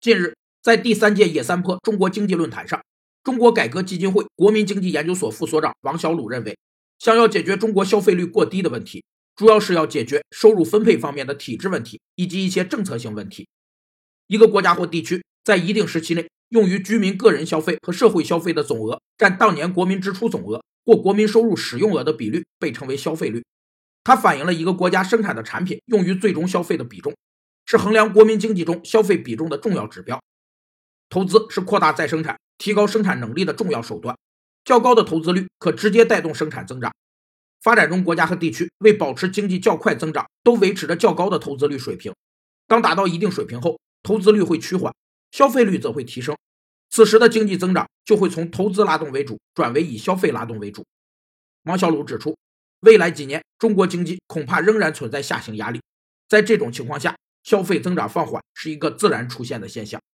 近日，在第三届野三坡中国经济论坛上，中国改革基金会国民经济研究所副所长王小鲁认为，想要解决中国消费率过低的问题，主要是要解决收入分配方面的体制问题以及一些政策性问题。一个国家或地区在一定时期内用于居民个人消费和社会消费的总额占当年国民支出总额或国民收入使用额的比率被称为消费率，它反映了一个国家生产的产品用于最终消费的比重。是衡量国民经济中消费比重的重要指标。投资是扩大再生产、提高生产能力的重要手段。较高的投资率可直接带动生产增长。发展中国家和地区为保持经济较快增长，都维持着较高的投资率水平。当达到一定水平后，投资率会趋缓，消费率则会提升。此时的经济增长就会从投资拉动为主，转为以消费拉动为主。王小鲁指出，未来几年中国经济恐怕仍然存在下行压力。在这种情况下，消费增长放缓是一个自然出现的现象。